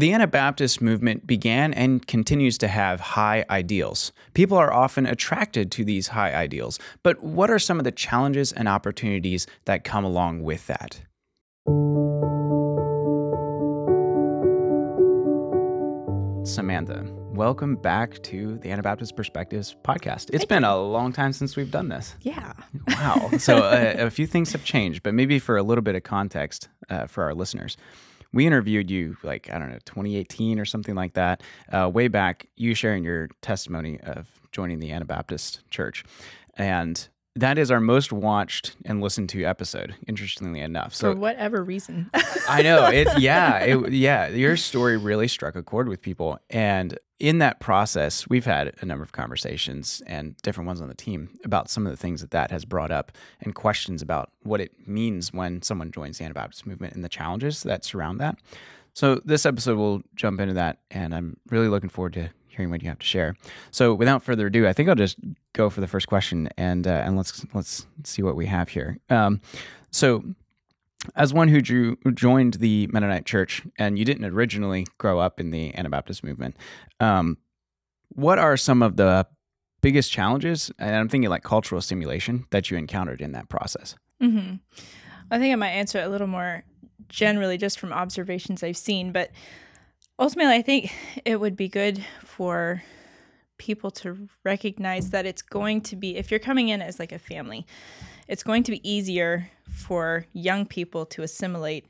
The Anabaptist movement began and continues to have high ideals. People are often attracted to these high ideals, but what are some of the challenges and opportunities that come along with that? Samantha, welcome back to the Anabaptist Perspectives podcast. It's been a long time since we've done this. Yeah. Wow. So uh, a few things have changed, but maybe for a little bit of context uh, for our listeners. We interviewed you like, I don't know, 2018 or something like that, uh, way back, you sharing your testimony of joining the Anabaptist church. And that is our most watched and listened to episode, interestingly enough. So for whatever reason. I know it. Yeah, it, yeah. Your story really struck a chord with people, and in that process, we've had a number of conversations and different ones on the team about some of the things that that has brought up and questions about what it means when someone joins the Anabaptist movement and the challenges that surround that. So this episode will jump into that, and I'm really looking forward to hearing what you have to share. So without further ado, I think I'll just go for the first question and uh, and let's let's see what we have here. Um, so as one who drew, joined the Mennonite Church, and you didn't originally grow up in the Anabaptist movement, um, what are some of the biggest challenges? And I'm thinking like cultural assimilation that you encountered in that process. Mm-hmm. I think I might answer it a little more generally, just from observations I've seen, but ultimately, I think it would be good for people to recognize that it's going to be, if you're coming in as like a family, it's going to be easier for young people to assimilate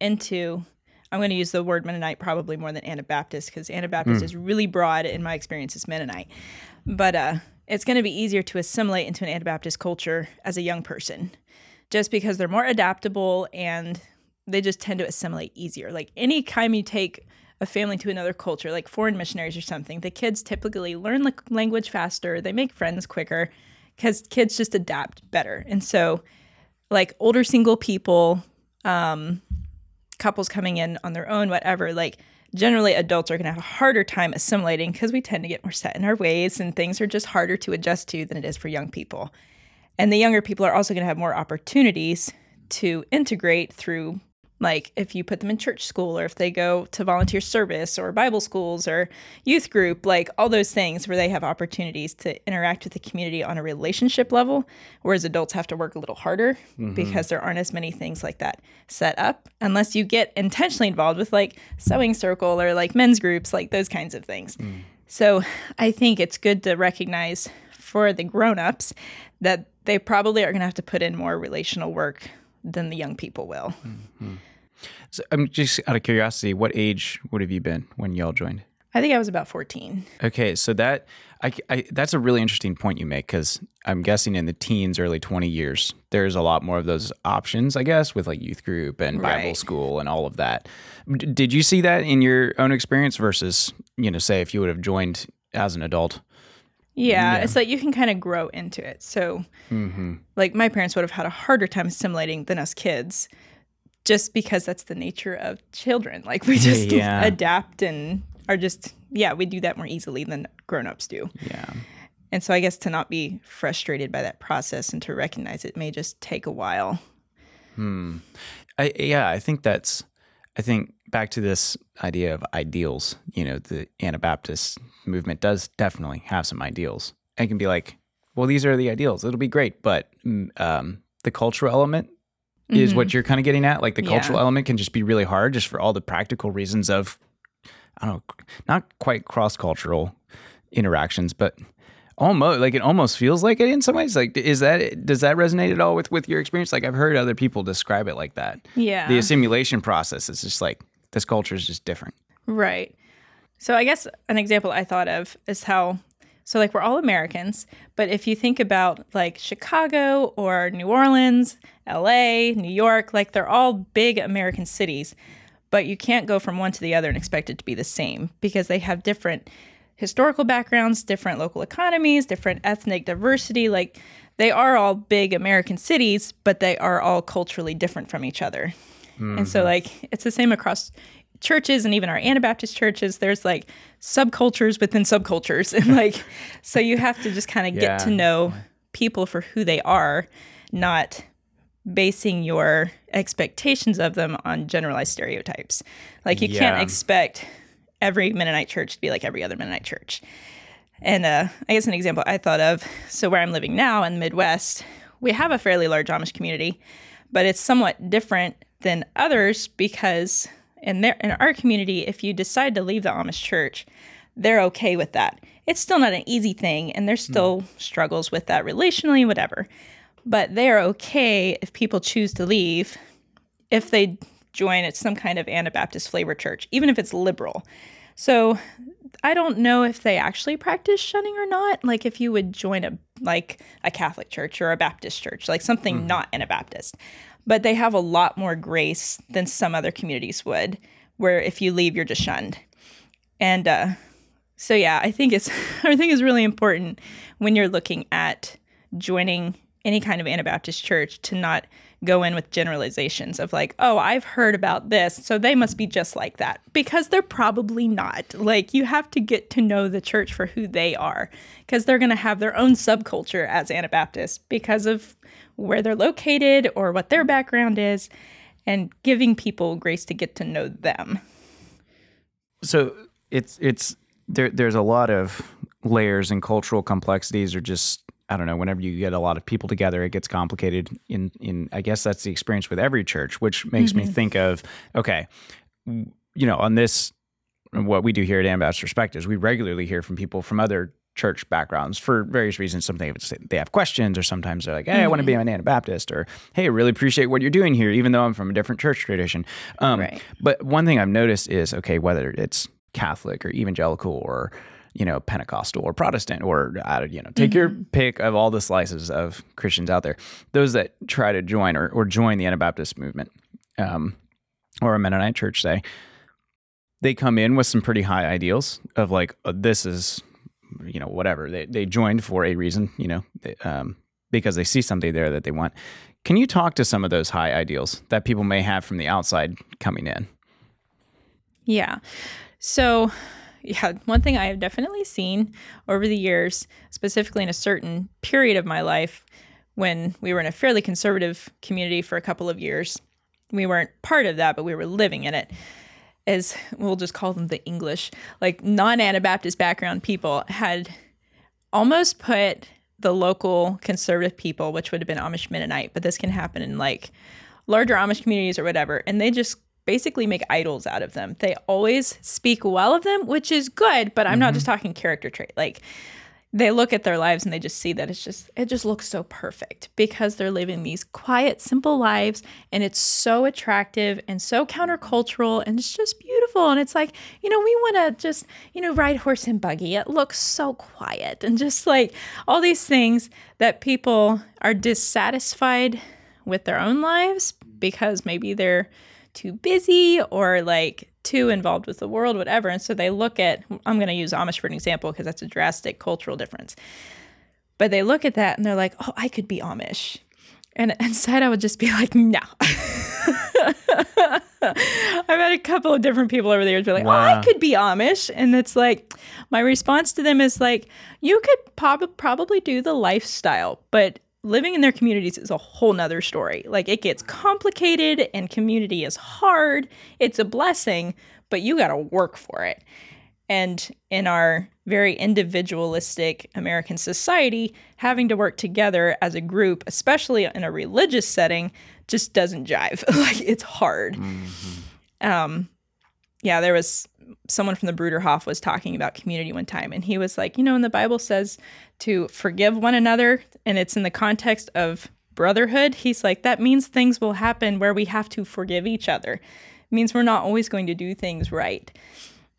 into. I'm going to use the word Mennonite probably more than Anabaptist because Anabaptist mm. is really broad in my experience as Mennonite. But uh, it's going to be easier to assimilate into an Anabaptist culture as a young person just because they're more adaptable and they just tend to assimilate easier. Like any time you take a family to another culture, like foreign missionaries or something, the kids typically learn the language faster, they make friends quicker because kids just adapt better. And so, like older single people, um, couples coming in on their own, whatever, like generally adults are going to have a harder time assimilating because we tend to get more set in our ways and things are just harder to adjust to than it is for young people. And the younger people are also going to have more opportunities to integrate through like if you put them in church school or if they go to volunteer service or Bible schools or youth group, like all those things where they have opportunities to interact with the community on a relationship level, whereas adults have to work a little harder mm-hmm. because there aren't as many things like that set up unless you get intentionally involved with like sewing circle or like men's groups, like those kinds of things. Mm. So I think it's good to recognize for the grown-ups that they probably are going to have to put in more relational work than the young people will. Mm-hmm. So I'm just out of curiosity, what age would have you been when y'all joined? I think I was about 14. Okay, so that I, I that's a really interesting point you make because I'm guessing in the teens, early 20 years, there's a lot more of those options, I guess, with like youth group and Bible right. school and all of that. D- did you see that in your own experience versus, you know, say if you would have joined as an adult? Yeah, yeah, it's like you can kind of grow into it. So, mm-hmm. like my parents would have had a harder time assimilating than us kids, just because that's the nature of children. Like we just yeah. adapt and are just yeah, we do that more easily than grown-ups do. Yeah. And so I guess to not be frustrated by that process and to recognize it may just take a while. Hmm. I yeah, I think that's I think back to this idea of ideals, you know, the Anabaptist movement does definitely have some ideals. And can be like, well, these are the ideals. It'll be great, but mm, um, the cultural element mm-hmm. is what mm-hmm. you're kind of getting at. Like the yeah. cultural element can just be really hard, just for all the practical reasons of, I don't know, not quite cross cultural interactions, but almost like it almost feels like it in some ways like is that does that resonate at all with with your experience like i've heard other people describe it like that yeah the assimilation process is just like this culture is just different right so i guess an example i thought of is how so like we're all americans but if you think about like chicago or new orleans la new york like they're all big american cities but you can't go from one to the other and expect it to be the same because they have different historical backgrounds, different local economies, different ethnic diversity. Like they are all big American cities, but they are all culturally different from each other. Mm-hmm. And so, mm-hmm. like, it's the same across churches and even our Anabaptist churches. There's like subcultures within subcultures. And like, so you have to just kind of yeah. get to know people for who they are, not basing your expectations of them on generalized stereotypes. Like you Yeah. can't expect every Mennonite church to be like every other Mennonite church. And uh, I guess an example I thought of so, where I'm living now in the Midwest, we have a fairly large Amish community, but it's somewhat different than others because in, their, in our community, if you decide to leave the Amish church, they're okay with that. It's still not an easy thing, and there's still hmm. struggles with that relationally, whatever. But they are okay if people choose to leave if they join at some kind of Anabaptist flavor church, even if it's liberal. So I don't know if they actually practice shunning or not. Like if you would join a like a Catholic church or a Baptist church, like something mm-hmm. not Anabaptist. But they have a lot more grace than some other communities would, where if you leave, you're just shunned. And uh, so yeah, I think it's I think it's really important when you're looking at joining any kind of Anabaptist church to not go in with generalizations of like, oh, I've heard about this, so they must be just like that. Because they're probably not. Like, you have to get to know the church for who they are, because they're going to have their own subculture as Anabaptists because of where they're located or what their background is, and giving people grace to get to know them. so it's it's there there's a lot of layers and cultural complexities or just I don't know whenever you get a lot of people together it gets complicated in in I guess that's the experience with every church which makes me think of okay you know on this what we do here at Anabaptist Perspectives we regularly hear from people from other church backgrounds for various reasons. Sometimes they have questions or sometimes they're like hey I want to be an Anabaptist or hey I really appreciate what you're doing here even though I'm from a different church tradition. Um, Right. but one thing I've noticed is okay, whether it's Catholic or evangelical or you know Pentecostal or Protestant or you know take your pick of all the slices of Christians out there, those that try to join or, or join the Anabaptist movement um, or a Mennonite church, say they come in with some pretty high ideals of like uh, this is you know whatever they they joined for a reason you know they, um, because they see something there that they want. Can you talk to some of those high ideals that people may have from the outside coming in? Yeah. So, yeah, one thing I have definitely seen over the years, specifically in a certain period of my life when we were in a fairly conservative community for a couple of years, we weren't part of that, but we were living in it. Is we'll just call them the English, like non Anabaptist background people had almost put the local conservative people, which would have been Amish Mennonite, but this can happen in like larger Amish communities or whatever, and they just basically make idols out of them. They always speak well of them, which is good, but I'm not just mm-hmm. talking character trait. Like they look at their lives and they just see that it's just it just looks so perfect because they're living these quiet, simple lives and it's so attractive and so countercultural and it's just beautiful. And it's like, you know, we want to just, you know, ride horse and buggy. It looks so quiet and just like all these things that people are dissatisfied with their own lives because maybe they're too busy or like too involved with the world, whatever. And so they look at, I'm going to use Amish for an example because that's a drastic cultural difference. But they look at that and they're like, oh, I could be Amish. And inside, I would just be like, no. I've had a couple of different people over the years be like, oh, I could be Amish. And it's like, my response to them is like, you could prob- probably do the lifestyle, but living in their communities is a whole nother story. Like it gets complicated and community is hard. It's a blessing, but you got to work for it. And in our very individualistic American society, having to work together as a group, especially in a religious setting, just doesn't jive. like it's hard. Um, yeah, there was someone from the Bruderhof was talking about community one time, and he was like, you know, when the Bible says to forgive one another, and it's in the context of brotherhood, he's like, that means things will happen where we have to forgive each other. It means we're not always going to do things right.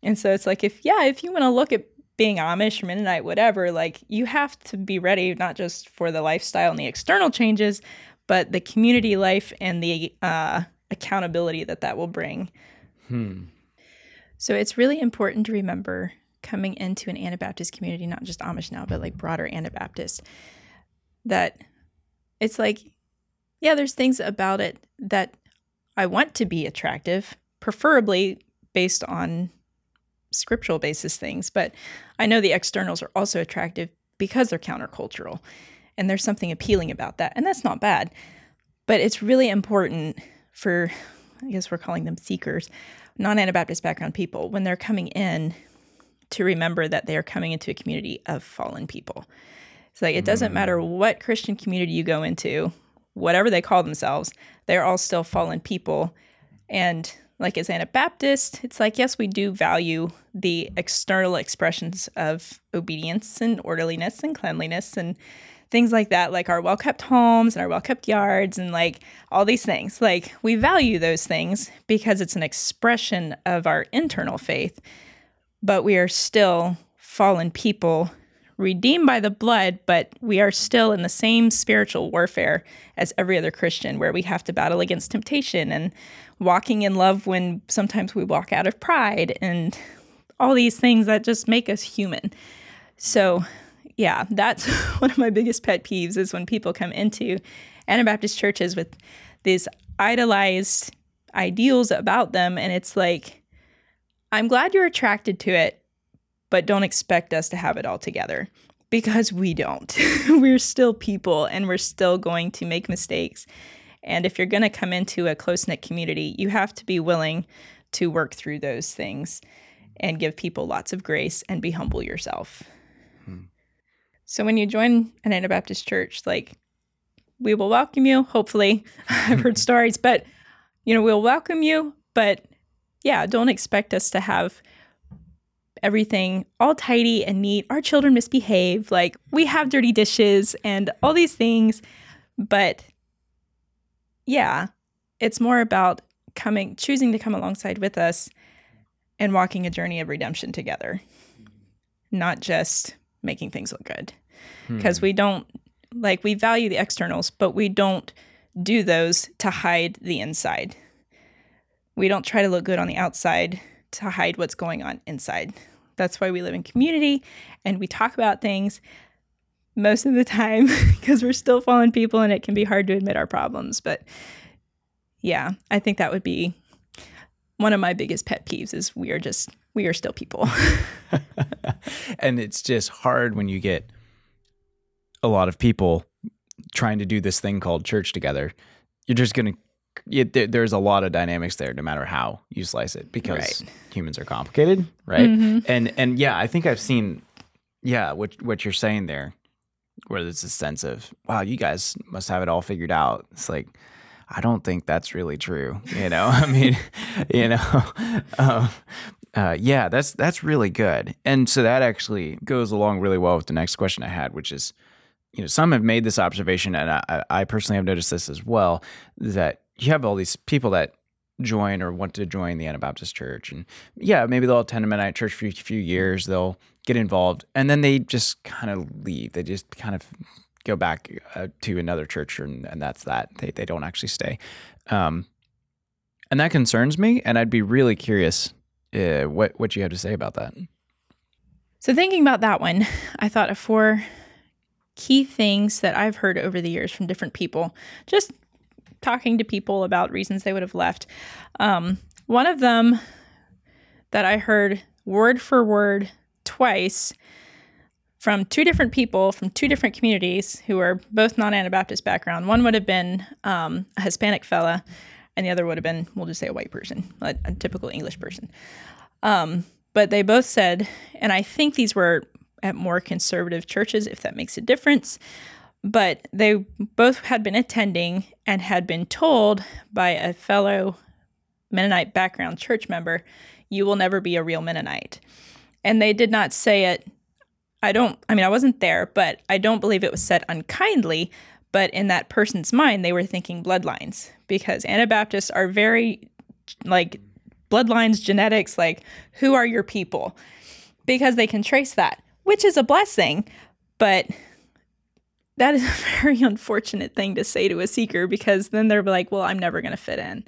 And so it's like, if, yeah, if you want to look at being Amish or Mennonite, whatever, like you have to be ready not just for the lifestyle and the external changes, but the community life and the uh, accountability that that will bring. So it's really important to remember coming into an Anabaptist community, not just Amish now, but like broader Anabaptist, that it's like, yeah, there's things about it that I want to be attractive, preferably based on scriptural basis things, but I know the externals are also attractive because they're countercultural. And there's something appealing about that. And that's not bad. But it's really important for, I guess we're calling them seekers, non Anabaptist background people, when they're coming in to remember that they are coming into a community of fallen people. It's like it doesn't mm. matter what Christian community you go into, whatever they call themselves, they're all still fallen people. And like as Anabaptist, it's like, yes, we do value the external expressions of obedience and orderliness and cleanliness and things like that, like our well kept homes and our well kept yards and like all these things. Like we value those things because it's an expression of our internal faith, but we are still fallen people redeemed by the blood, but we are still in the same spiritual warfare as every other Christian, where we have to battle against temptation and walking in love when sometimes we walk out of pride and all these things that just make us human. So, yeah, that's one of my biggest pet peeves is when people come into Anabaptist churches with these idolized ideals about them. And it's like, I'm glad you're attracted to it, but don't expect us to have it all together because we don't. we're still people and we're still going to make mistakes. And if you're going to come into a close knit community, you have to be willing to work through those things and give people lots of grace and be humble yourself. So when you join an Anabaptist church, like we will welcome you, hopefully. I've heard stories, but you know, we'll welcome you, but yeah, don't expect us to have everything all tidy and neat. Our children misbehave. Like we have dirty dishes and all these things. But yeah, it's more about coming, choosing to come alongside with us and walking a journey of redemption together, not just making things look good. Because hmm. we don't, like, we value the externals, but we don't do those to hide the inside. We don't try to look good on the outside to hide what's going on inside. That's why we live in community and we talk about things most of the time because we're still fallen people and it can be hard to admit our problems. But yeah, I think that would be one of my biggest pet peeves is we are just we are still people. and it's just hard when you get a lot of people trying to do this thing called church together. You're just going to it, there, there's a lot of dynamics there, no matter how you slice it, because right. humans are complicated, right? Mm-hmm. And and yeah, I think I've seen, yeah, what what you're saying there, where there's a sense of, wow, you guys must have it all figured out. It's like, I don't think that's really true. You know, I mean, you know, um, uh, yeah, that's that's really good. And so that actually goes along really well with the next question I had, which is, you know, some have made this observation, and I, I personally have noticed this as well, that you have all these people that join or want to join the Anabaptist church. And yeah, maybe they'll attend a Mennonite church for a few years, they'll get involved, and then they just kind of leave. They just kind of go back uh, to another church, and, and, that's that. They, they don't actually stay. Um, and that concerns me, and I'd be really curious uh, what, what you have to say about that. So, thinking about that one, I thought of four key things that I've heard over the years from different people, just talking to people about reasons they would have left. Um, one of them that I heard word for word twice from two different people from two different communities who are both non Anabaptist background. One would have been um, a Hispanic fella, and the other would have been, we'll just say, a white person, a, a typical English person. Um, but they both said, and I think these were at more conservative churches, if that makes a difference but they both had been attending and had been told by a fellow Mennonite background church member, You will never be a real Mennonite. And they did not say it. I don't, I mean, I wasn't there, but I don't believe it was said unkindly. But in that person's mind, they were thinking bloodlines because Anabaptists are very like bloodlines, genetics, like who are your people? Because they can trace that, which is a blessing. But that is a very unfortunate thing to say to a seeker because then they're like, well, I'm never going to fit in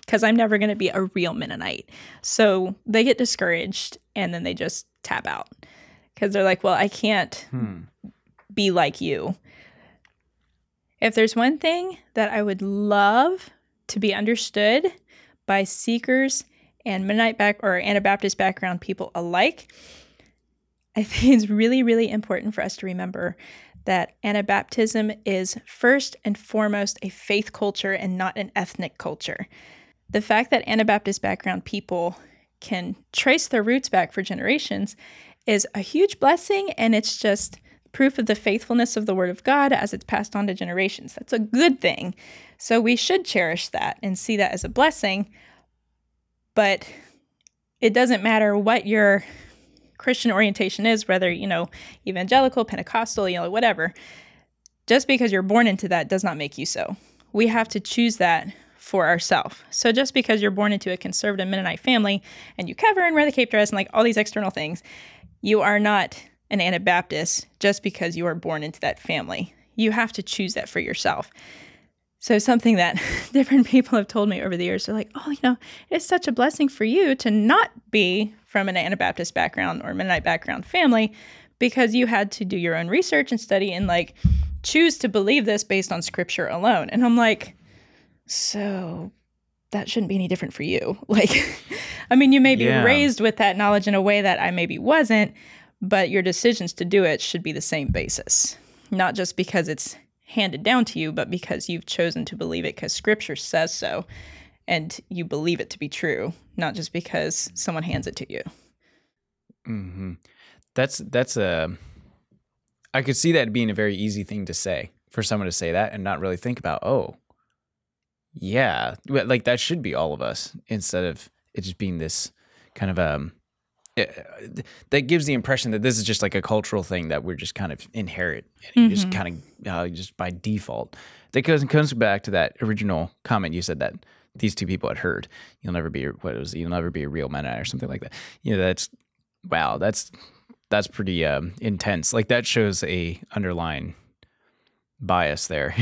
because I'm never going to be a real Mennonite. So they get discouraged and then they just tap out because they're like, well, I can't hmm. be like you. If there's one thing that I would love to be understood by seekers and Mennonite back or Anabaptist background people alike, I think it's really, really important for us to remember that Anabaptism is first and foremost a faith culture and not an ethnic culture. The fact that Anabaptist background people can trace their roots back for generations is a huge blessing, and it's just proof of the faithfulness of the Word of God as it's passed on to generations. That's a good thing. So we should cherish that and see that as a blessing. But it doesn't matter what your Christian orientation is, whether, you know, evangelical, Pentecostal, you know, whatever. Just because you're born into that does not make you so. We have to choose that for ourselves. So just because you're born into a conservative Mennonite family and you cover and wear the cape dress and like all these external things, you are not an Anabaptist just because you are born into that family. You have to choose that for yourself. So, something that different people have told me over the years, they're like, oh, you know, it's such a blessing for you to not be from an Anabaptist background or Mennonite background family because you had to do your own research and study and like choose to believe this based on scripture alone. And I'm like, so that shouldn't be any different for you. Like, I mean, you may be yeah. raised with that knowledge in a way that I maybe wasn't, but your decisions to do it should be the same basis, not just because it's handed down to you, but because you've chosen to believe it because scripture says so and you believe it to be true, not just because someone hands it to you. Mm-hmm. That's that's a. I could see that being a very easy thing to say for someone to say that and not really think about. Oh, yeah, like that should be all of us instead of it just being this kind of um that gives the impression that this is just like a cultural thing that we're just kind of inherit and mm-hmm. just kind of uh, just by default. That goes comes back to that original comment you said that these two people had heard. You'll never be what was you'll never be a real Mennonite or something like that. You know, that's wow, that's that's pretty um, intense. Like that shows a underlying bias there.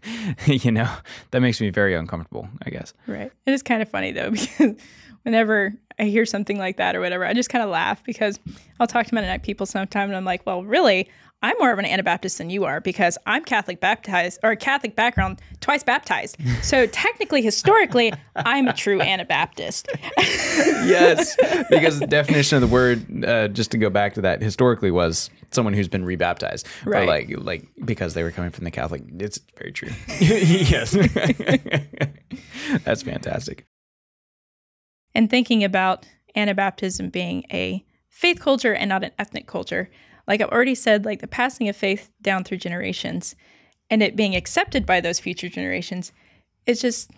you know, that makes me very uncomfortable, I guess. Right. It is kind of funny though, because whenever I hear something like that or whatever, I just kind of laugh because I'll talk to Mennonite people sometime and I'm like, well, really, I'm more of an Anabaptist than you are because I'm Catholic baptized or Catholic background, twice baptized. So technically, historically, I'm a true Anabaptist. yes, because the definition of the word, uh, just to go back to that, historically was someone who's been rebaptized. Right. But like, like because they were coming from the Catholic, it's very true. yes, that's fantastic. And thinking about Anabaptism being a faith culture and not an ethnic culture like I've already said, like the passing of faith down through generations and it being accepted by those future generations is just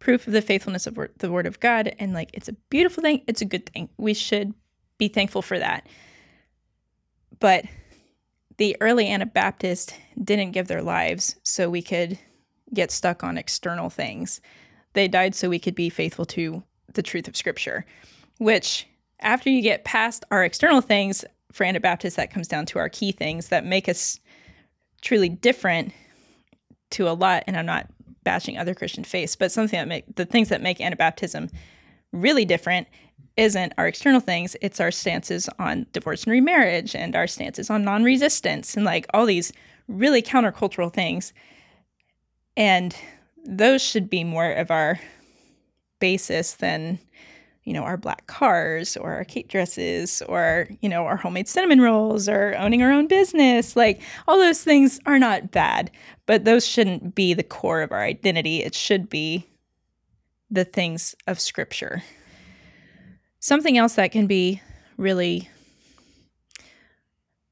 proof of the faithfulness of the word of God. And like it's a beautiful thing, it's a good thing. We should be thankful for that. But the early Anabaptists didn't give their lives so we could get stuck on external things. They died so we could be faithful to the truth of Scripture, which after you get past our external things, for Anabaptists, that comes down to our key things that make us truly different to a lot. And I'm not bashing other Christian faiths, but something that make the things that make Anabaptism really different isn't our external things, it's our stances on divorce and remarriage and our stances on non resistance and like all these really countercultural things. And those should be more of our basis than you know, our black cars or our cape dresses or, you know, our homemade cinnamon rolls or owning our own business. Like all those things are not bad, but those shouldn't be the core of our identity. It should be the things of scripture. Something else that can be really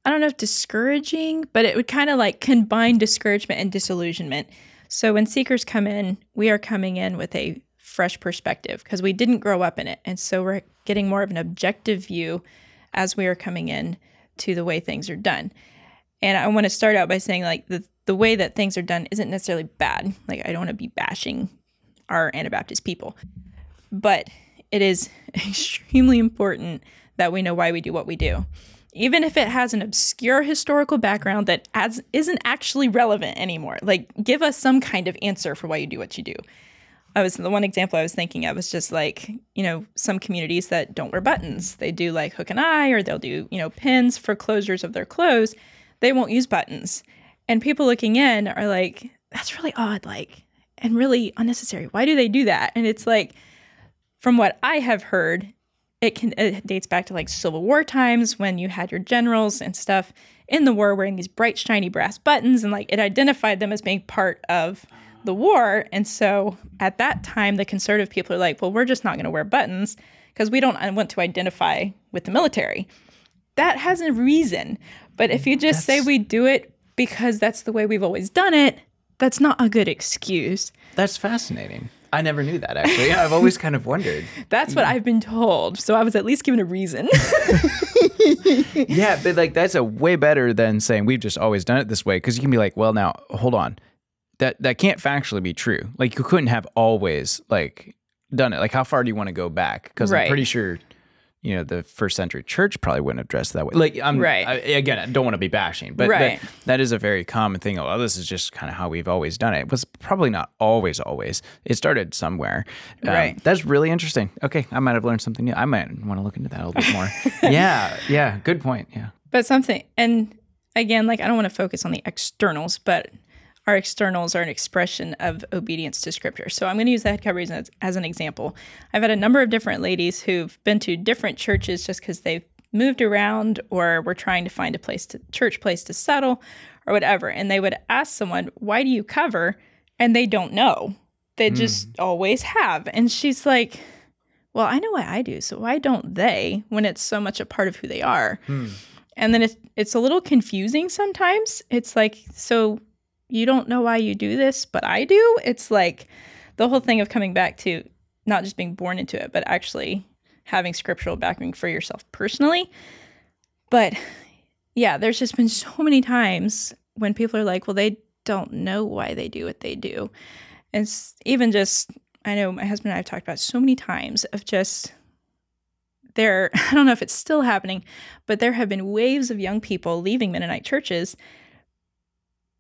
I don't know if discouraging, but it would kind of like combine discouragement and disillusionment. So when seekers come in, we are coming in with a fresh perspective because we didn't grow up in it. And so we're getting more of an objective view as we are coming in to the way things are done. And I want to start out by saying like the the way that things are done isn't necessarily bad. Like I don't want to be bashing our Anabaptist people. But it is extremely important that we know why we do what we do. Even if it has an obscure historical background that as, isn't actually relevant anymore. Like give us some kind of answer for why you do what you do. I was the one example I was thinking of was just like, you know, some communities that don't wear buttons. They do like hook and eye or they'll do, you know, pins for closures of their clothes. They won't use buttons. And people looking in are like, that's really odd, like, and really unnecessary. Why do they do that? And it's like, from what I have heard, it can it dates back to like Civil War times when you had your generals and stuff in the war wearing these bright shiny brass buttons and like it identified them as being part of the war. And so at that time, the conservative people are like, well, we're just not going to wear buttons because we don't uh, want to identify with the military. That has a reason. But if you just that's, say we do it because that's the way we've always done it, that's not a good excuse. That's fascinating. I never knew that actually. I've always kind of wondered. That's what I've been told. So I was at least given a reason. yeah, but like that's a way better than saying we've just always done it this way because you can be like, well, now hold on that that can't factually be true. Like you couldn't have always like done it. Like how far do you want to go back? Because right. I'm pretty sure you know the first century church probably wouldn't have dressed that way. Like I'm right. I, again, I don't want to be bashing, but, right. but that is a very common thing. Oh, this is just kind of how we've always done it. It was probably not always always. It started somewhere. Um, right. That's really interesting. Okay, I might have learned something new. I might want to look into that a little bit more. yeah, yeah, good point. Yeah. But something and again, like I don't want to focus on the externals, but our externals are an expression of obedience to scripture. So I'm going to use the head coverings as, as an example. I've had a number of different ladies who've been to different churches just because they've moved around or were trying to find a place to church place to settle or whatever. And they would ask someone, why do you cover? And they don't know. They mm. just always have. And she's like, well, I know why I do. So why don't they when it's so much a part of who they are? Mm. And then it's it's a little confusing sometimes. It's like, so you don't know why you do this, but I do. It's like the whole thing of coming back to not just being born into it, but actually having scriptural backing for yourself personally. But yeah, there's just been so many times when people are like, well, they don't know why they do what they do. And even just, I know my husband and I have talked about so many times of just there, I don't know if it's still happening, but there have been waves of young people leaving Mennonite churches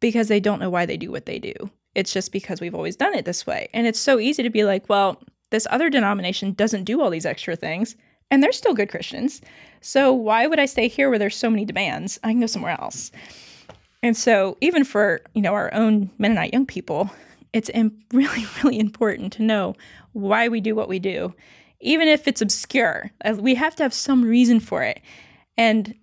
because they don't know why they do what they do. It's just because we've always done it this way. And it's so easy to be like, well, this other denomination doesn't do all these extra things, and they're still good Christians. So why would I stay here where there's so many demands? I can go somewhere else. And so even for, you know, our own Mennonite young people, it's really, really important to know why we do what we do, even if it's obscure. We have to have some reason for it. And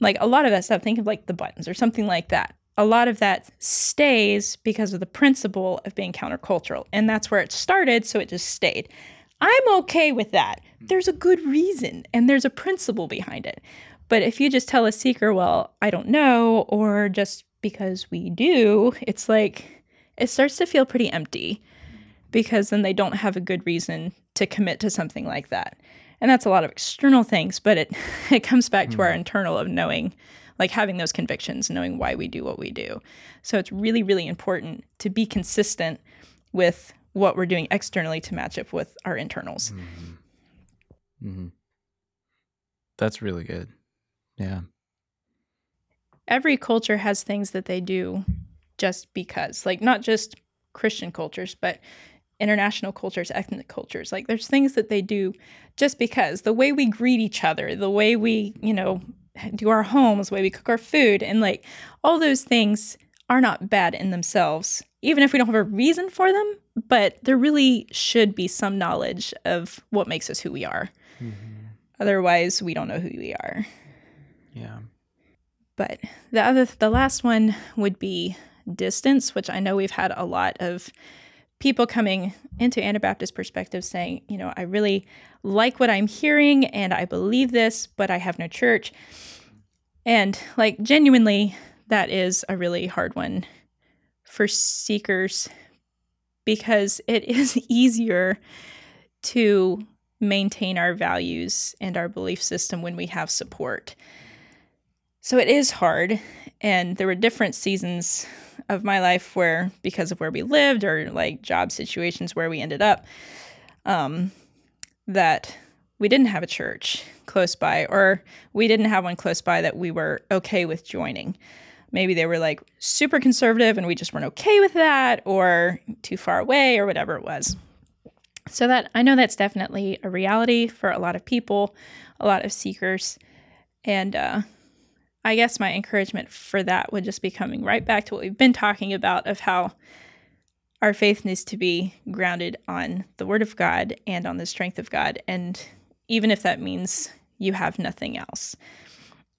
like a lot of that stuff, think of like the buttons or something like that a lot of that stays because of the principle of being countercultural. And that's where it started, so it just stayed. I'm okay with that. There's a good reason and there's a principle behind it. But if you just tell a seeker, well, I don't know, or just because we do, it's like it starts to feel pretty empty because then they don't have a good reason to commit to something like that. And that's a lot of external things, but it it comes back mm. to our mm. internal of knowing like having those convictions, knowing why we do what we do. So it's really, really important to be consistent with what we're doing externally to match up with our internals. Mm-hmm. Mm-hmm. That's really good. Yeah. Every culture has things that they do just because, like, not just Christian cultures, but international cultures, ethnic cultures. Like, there's things that they do just because the way we greet each other, the way we, you know, do our homes, the way we cook our food, and like all those things are not bad in themselves, even if we don't have a reason for them. But there really should be some knowledge of what makes us who we are. Mm-hmm. Otherwise, we don't know who we are. Yeah. But the other, the last one would be distance, which I know we've had a lot of people coming into Anabaptist perspective saying, you know, I really like what I'm hearing and I believe this, but I have no church. And like genuinely, that is a really hard one for seekers because it is easier to maintain our values and our belief system when we have support. So it is hard. And there were different seasons of my life where because of where we lived or like job situations where we ended up um, that we didn't have a church close by or we didn't have one close by that we were okay with joining. Maybe they were like super conservative and we just weren't okay with that or too far away or whatever it was. So that i know that's definitely a reality for a lot of people a lot of seekers. And uh, I guess my encouragement for that would just be coming right back to what we've been talking about of how our faith needs to be grounded on the word of God and on the strength of God. And even if that means you have nothing else,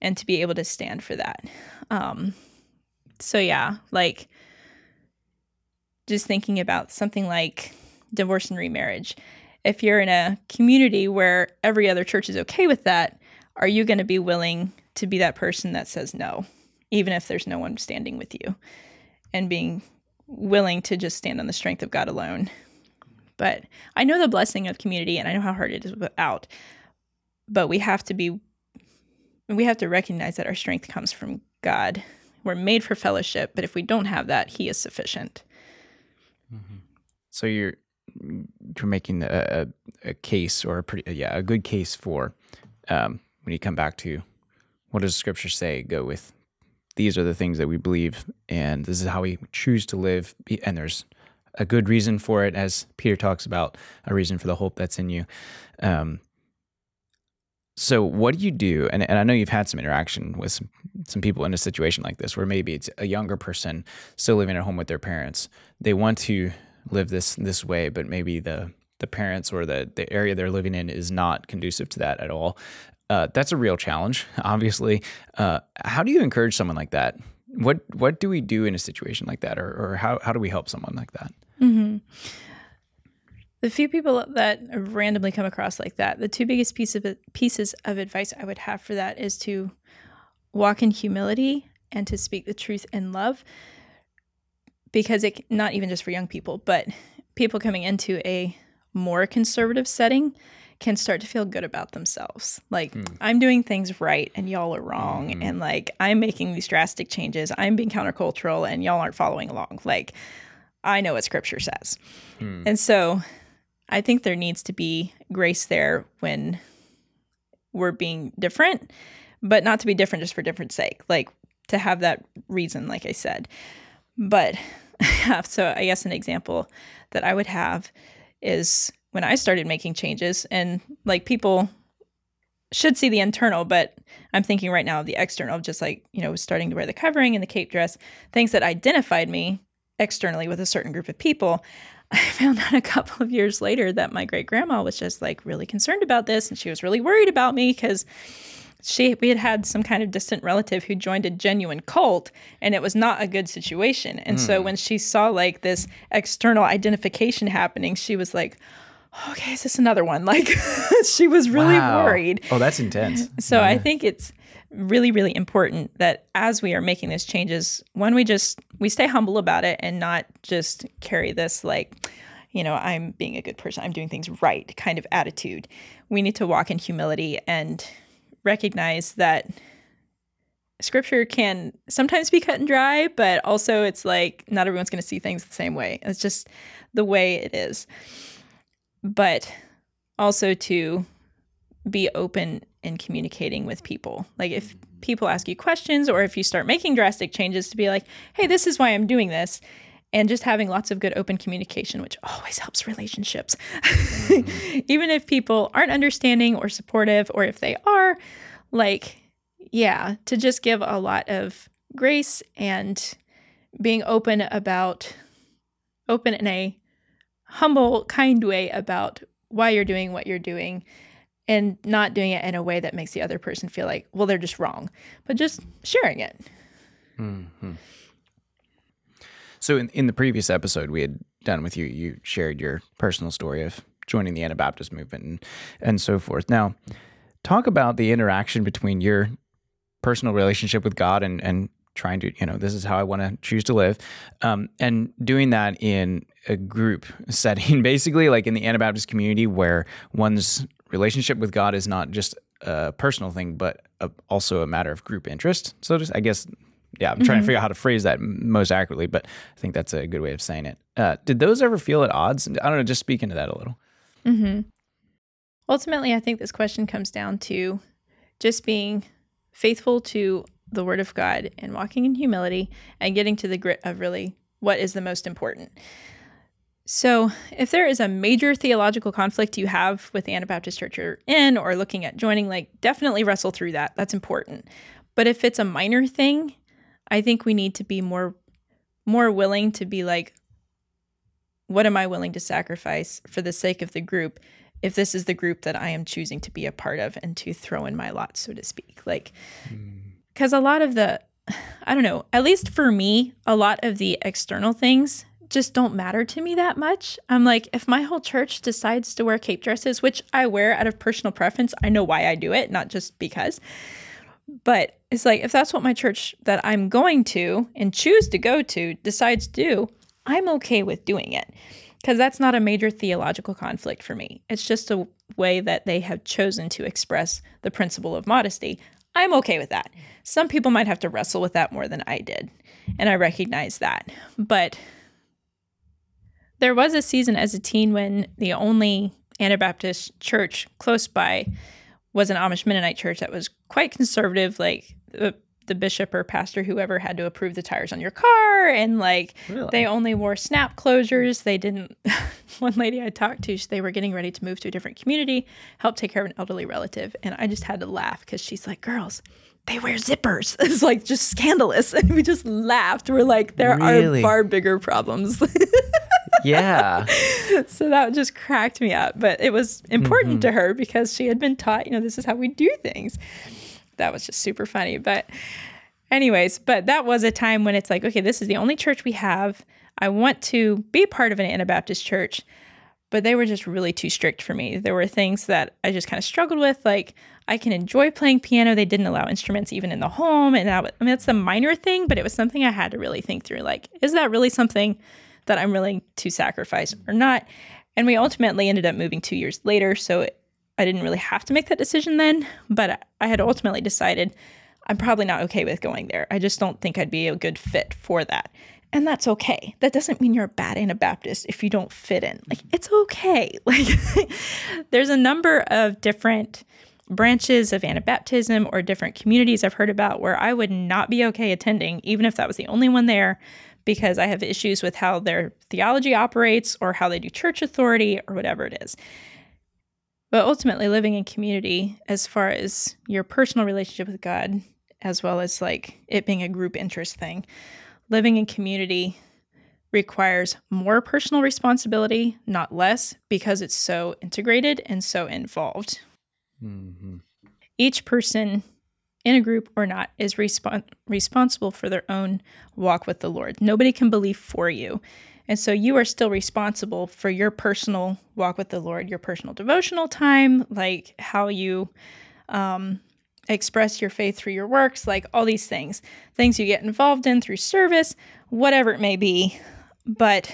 and to be able to stand for that. Um, so, yeah, like just thinking about something like divorce and remarriage. If you're in a community where every other church is okay with that, are you going to be willing to be that person that says no, even if there's no one standing with you, and being willing to just stand on the strength of God alone? But I know the blessing of community and I know how hard it is without, but we have to be, we have to recognize that our strength comes from God. We're made for fellowship, but if we don't have that, He is sufficient. Mm-hmm. So you're you're making a, a, case or a pretty yeah a good case for um, when you come back to what does Scripture say? Go with these are the things that we believe, and this is how we choose to live. And there's a good reason for it, as Peter talks about, a reason for the hope that's in you. Um, so, what do you do? And, and I know you've had some interaction with some, some people in a situation like this, where maybe it's a younger person still living at home with their parents. They want to live this this way, but maybe the the parents or the the area they're living in is not conducive to that at all. Uh, that's a real challenge, obviously. Uh, how do you encourage someone like that? What what do we do in a situation like that, or, or how how do we help someone like that? Mm-hmm. The few people that randomly come across like that, the two biggest of pieces of advice I would have for that is to walk in humility and to speak the truth in love. Because it not even just for young people, but people coming into a more conservative setting can start to feel good about themselves. Like, mm. I'm doing things right and y'all are wrong. Mm. And like, I'm making these drastic changes. I'm being countercultural and y'all aren't following along. Like, I know what scripture says. Mm. And so I think there needs to be grace there when we're being different, but not to be different just for different sake. Like, to have that reason, like I said. But so I guess an example that I would have is when I started making changes and like people should see the internal, but I'm thinking right now of the external, just like, you know, starting to wear the covering and the cape dress, things that identified me externally with a certain group of people. I found out a couple of years later that my great grandma was just like really concerned about this and she was really worried about me because she we had had some kind of distant relative who joined a genuine cult and it was not a good situation. And mm. so hmm. when she saw like this external identification happening, she was like, okay, is this another one? Like she was really wow. worried. Oh, that's intense. So yeah. I think it's really, really important that as we are making these changes, when we just we stay humble about it and not just carry this like, you know, I'm being a good person, I'm doing things right kind of attitude. We need to walk in humility and recognize that scripture can sometimes be cut and dry, but also it's like not everyone's going to see things the same way. It's just the way it is but also to be open in communicating with people. Like if people ask you questions or if you start making drastic changes to be like, "Hey, this is why I'm doing this." And just having lots of good open communication, which always helps relationships. Mm-hmm. Even if people aren't understanding or supportive, or if they are, like, yeah, to just give a lot of grace and being open about, open in a humble, kind way about why you're doing what you're doing and not doing it in a way that makes the other person feel like, well, they're just wrong, but just sharing it. Mm-hmm. So, in, in the previous episode we had done with you, you shared your personal story of joining the Anabaptist movement and, and so forth. Now, talk about the interaction between your personal relationship with God and, and trying to, you know, this is how I want to choose to live. Um, and doing that in a group setting, basically, like in the Anabaptist community where one's relationship with God is not just a personal thing, but a, also a matter of group interest. So just, I guess, yeah, I'm trying mm-hmm. to figure out how to phrase that most accurately, but I think that's a good way of saying it. Uh, did those ever feel at odds? I don't know, just speak into that a little. Mm-hmm. Ultimately, I think this question comes down to just being faithful to the word of God and walking in humility and getting to the grit of really what is the most important. So, if there is a major theological conflict you have with the Anabaptist church you're in or looking at joining, like definitely wrestle through that. That's important. But if it's a minor thing, I think we need to be more more willing to be like what am I willing to sacrifice for the sake of the group if this is the group that I am choosing to be a part of and to throw in my lot, so to speak. Like, hmm. Because a lot of the, I don't know, at least for me, a lot of the external things just don't matter to me that much. I'm like, if my whole church decides to wear cape dresses, which I wear out of personal preference, I know why I do it, not just because. But it's like, if that's what my church that I'm going to and choose to go to decides to do, I'm okay with doing it because that's not a major theological conflict for me. It's just a way that they have chosen to express the principle of modesty. I'm okay with that. Some people might have to wrestle with that more than I did, and I recognize that. But there was a season as a teen when the only Anabaptist church close by was an Amish Mennonite church that was quite conservative. Like the, the bishop or pastor, whoever, had to approve the tires on your car, and like Really? they only wore snap closures. They didn't. one lady I talked to, they were getting ready to move to a different community, help take care of an elderly relative, and I just had to laugh because she's like, "Girls." They wear zippers. It's like just scandalous. And we just laughed. We're like, there Really? are far bigger problems. Yeah. so that just cracked me up. But it was important Mm-hmm. to her because she had been taught, you know, this is how we do things. That was just super funny. But, anyways, but that was a time when it's like, okay, this is the only church we have. I want to be part of an Anabaptist church, but they were just really too strict for me. There were things that I just kind of struggled with. Like, I can enjoy playing piano. They didn't allow instruments even in the home. And that, was- I mean, that's a minor thing, but it was something I had to really think through. Like, is that really something that I'm willing to sacrifice or not? And we ultimately ended up moving two years later. So I didn't really have to make that decision then, but I had ultimately decided I'm probably not okay with going there. I just don't think I'd be a good fit for that. And that's okay. That doesn't mean you're a bad Anabaptist if you don't fit in. Like, mm-hmm. it's okay. Like, there's a number of different branches of Anabaptism or different communities I've heard about where I would not be okay attending, even if that was the only one there, because I have issues with how their theology operates or how they do church authority or whatever it is. But ultimately, living in community, as far as your personal relationship with God, as well as like it being a group interest thing, living in community requires more personal responsibility, not less, because it's so integrated and so involved. Mhm. Each person in a group or not is respon- responsible for their own walk with the Lord. Nobody can believe for you. And so you are still responsible for your personal walk with the Lord, your personal devotional time, like how you um, express your faith through your works, like all these things, things you get involved in through service, whatever it may be. But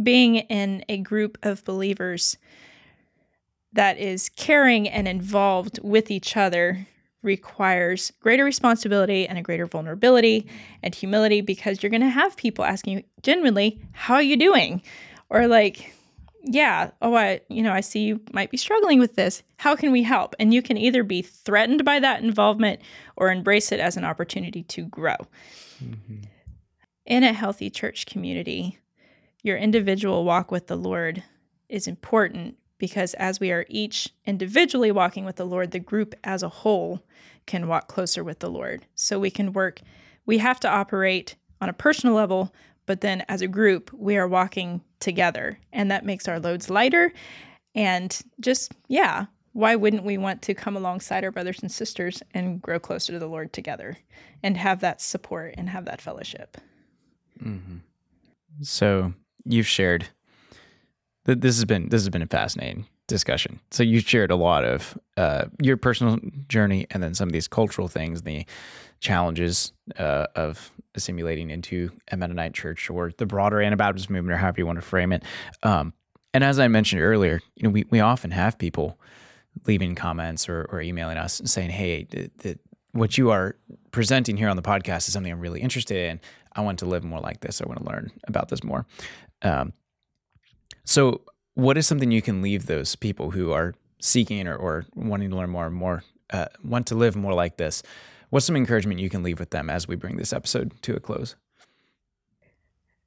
being in a group of believers that is caring and involved with each other requires greater responsibility and a greater vulnerability and humility because you're going to have people asking you genuinely how are you doing? Or like yeah oh i you know i see you might be struggling with this. How can we help? And you can either be threatened by that involvement or embrace it as an opportunity to grow. Mm-hmm. In a healthy church community your individual walk with the lord is important because as we are each individually walking with the Lord, the group as a whole can walk closer with the Lord. So we can work, we have to operate on a personal level, but then as a group, we are walking together. And that makes our loads lighter. And just, yeah, why wouldn't we want to come alongside our brothers and sisters and grow closer to the Lord together and have that support and have that fellowship? Mm-hmm. So you've shared th- this has been this has been a fascinating discussion. So you shared a lot of uh, your personal journey and then some of these cultural things, the challenges uh, of assimilating into a Mennonite church or the broader Anabaptist movement, or however you want to frame it. Um, and as I mentioned earlier, you know, we we often have people leaving comments or, or emailing us and saying, "Hey, th- what you are presenting here on the podcast is something I'm really interested in. I want to live more like this. I want to learn about this more." Um, so, what is something you can leave those people who are seeking or, or wanting to learn more and more, uh, want to live more like this? What's some encouragement you can leave with them as we bring this episode to a close?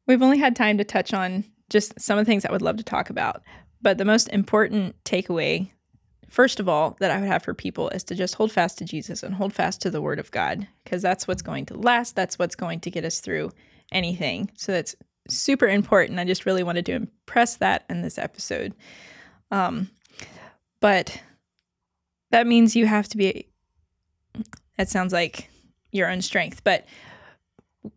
We've only had time to touch on just some of the things I would love to talk about. But the most important takeaway, first of all, that I would have for people is to just hold fast to Jesus and hold fast to the Word of God, because that's what's going to last. That's what's going to get us through anything. So that's super important. I just really wanted to impress that in this episode. Um, but that means you have to be, that sounds like your own strength, but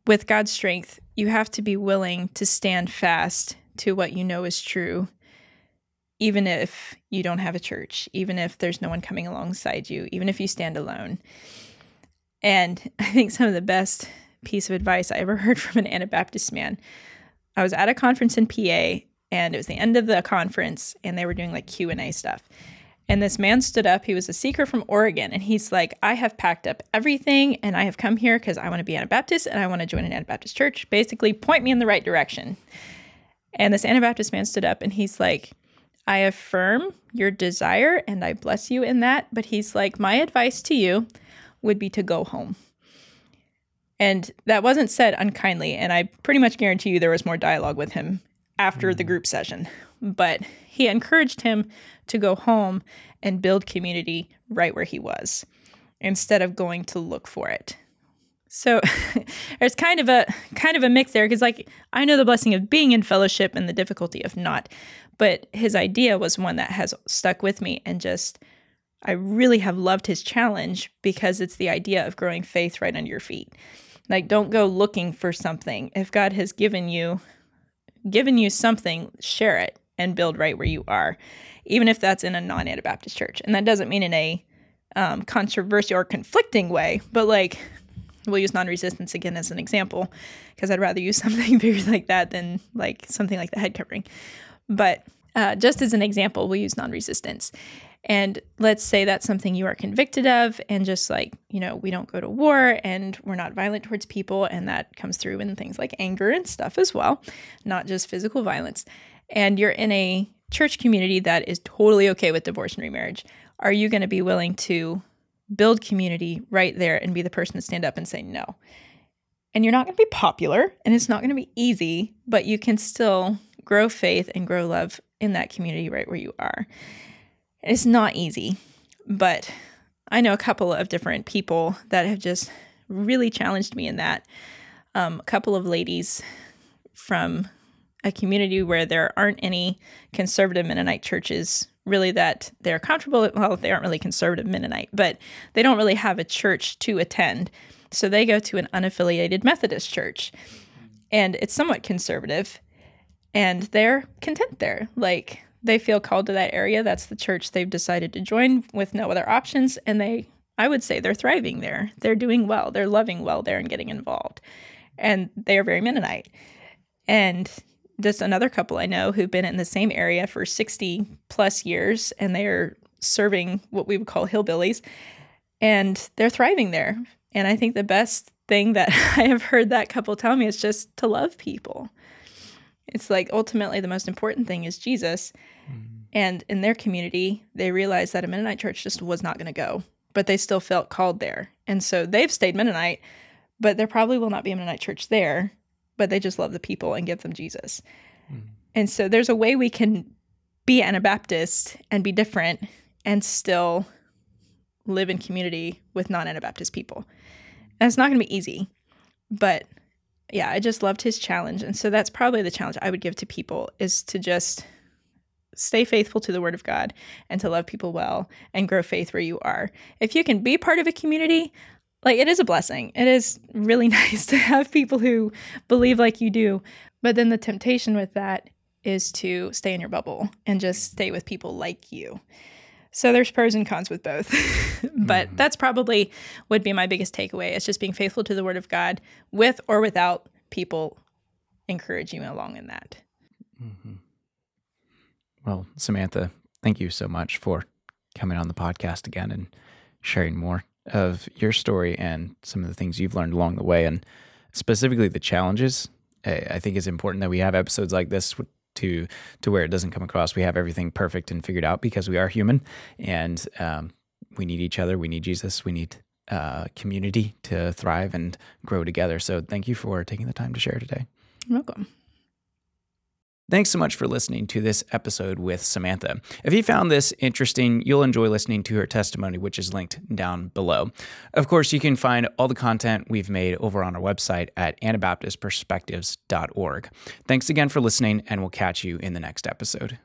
with God's strength, you have to be willing to stand fast to what you know is true, even if you don't have a church, even if there's no one coming alongside you, even if you stand alone. And I think some of the best piece of advice I ever heard from an Anabaptist man. I was at a conference in PA and it was the end of the conference and they were doing like Q&A stuff. And this man stood up. He was a seeker from Oregon. And he's like, I have packed up everything and I have come here because I want to be Anabaptist and I want to join an Anabaptist church. Basically, point me in the right direction. And this Anabaptist man stood up and he's like, I affirm your desire and I bless you in that. But he's like, my advice to you would be to go home. And that wasn't said unkindly. And I pretty much guarantee you there was more dialogue with him after the hmm. group session. But he encouraged him to go home and build community right where he was instead of going to look for it. So there's kind of a kind of a mix there because like I know the blessing of being in fellowship and the difficulty of not, but his idea was one that has stuck with me and just I really have loved his challenge because it's the idea of growing faith right under your feet. Like don't go looking for something. If God has given you given you something, share it and build right where you are, even if that's in a non Anabaptist church. And that doesn't mean in a um, controversial or conflicting way, but like we'll use non resistance again as an example, because I'd rather use something bigger like that than like something like the head covering. But uh, just as an example, we'll use non resistance. And let's say that's something you are convicted of, and just like, you know, we don't go to war and we're not violent towards people, and that comes through in things like anger and stuff as well, not just physical violence. And you're in a church community that is totally okay with divorce and remarriage. Are you going to be willing to build community right there and be the person to stand up and say no? And you're not going to be popular and it's not going to be easy, but you can still grow faith and grow love in that community right where you are. It's not easy, but I know a couple of different people that have just really challenged me in that. Um, a couple of ladies from a community where there aren't any conservative Mennonite churches really that they're comfortable. Well, they aren't really conservative Mennonite, but they don't really have a church to attend. So they go to an unaffiliated Methodist church. And it's somewhat conservative. And they're content there. Like they feel called to that area. That's the church they've decided to join with no other options. And they, I would say, they're thriving there. They're doing well. They're loving well there and getting involved. And they are very Mennonite. And just another couple I know who've been in the same area for 60 plus years and they're serving what we would call hillbillies and they're thriving there. And I think the best thing that I have heard that couple tell me is just to love people. It's like ultimately the most important thing is Jesus. Mm-hmm. And in their community, they realized that a Mennonite church just was not going to go, but they still felt called there. And so they've stayed Mennonite, but there probably will not be a Mennonite church there, but they just love the people and give them Jesus. Mm-hmm. And so there's a way we can be Anabaptist and be different and still live in community with non Anabaptist people. And it's not going to be easy, but yeah, I just loved his challenge. And so that's probably the challenge I would give to people is to just stay faithful to the word of God and to love people well and grow faith where you are. If you can be part of a community, like it is a blessing. It is really nice to have people who believe like you do. But then the temptation with that is to stay in your bubble and just stay with people like you. So there's pros and cons with both. but mm-hmm. that's probably would be my biggest takeaway. It's just being faithful to the word of God with or without people encouraging you along in that. Mm-hmm. Well, Samantha, thank you so much for coming on the podcast again and sharing more of your story and some of the things you've learned along the way, and specifically the challenges. I think it's important that we have episodes like this to to where it doesn't come across we have everything perfect and figured out because we are human and um, we need each other. We need Jesus. We need uh, community to thrive and grow together. So thank you for taking the time to share today. You're welcome. Thanks so much for listening to this episode with Samantha. If you found this interesting, you'll enjoy listening to her testimony, which is linked down below. Of course, you can find all the content we've made over on our website at AnabaptistPerspectives.org. Thanks again for listening, and we'll catch you in the next episode.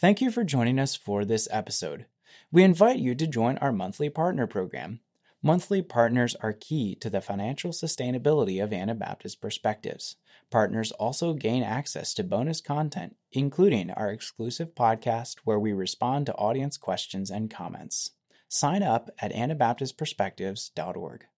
Thank you for joining us for this episode. We invite you to join our monthly partner program. Monthly partners are key to the financial sustainability of Anabaptist Perspectives. Partners also gain access to bonus content, including our exclusive podcast where we respond to audience questions and comments. Sign up at AnabaptistPerspectives.org.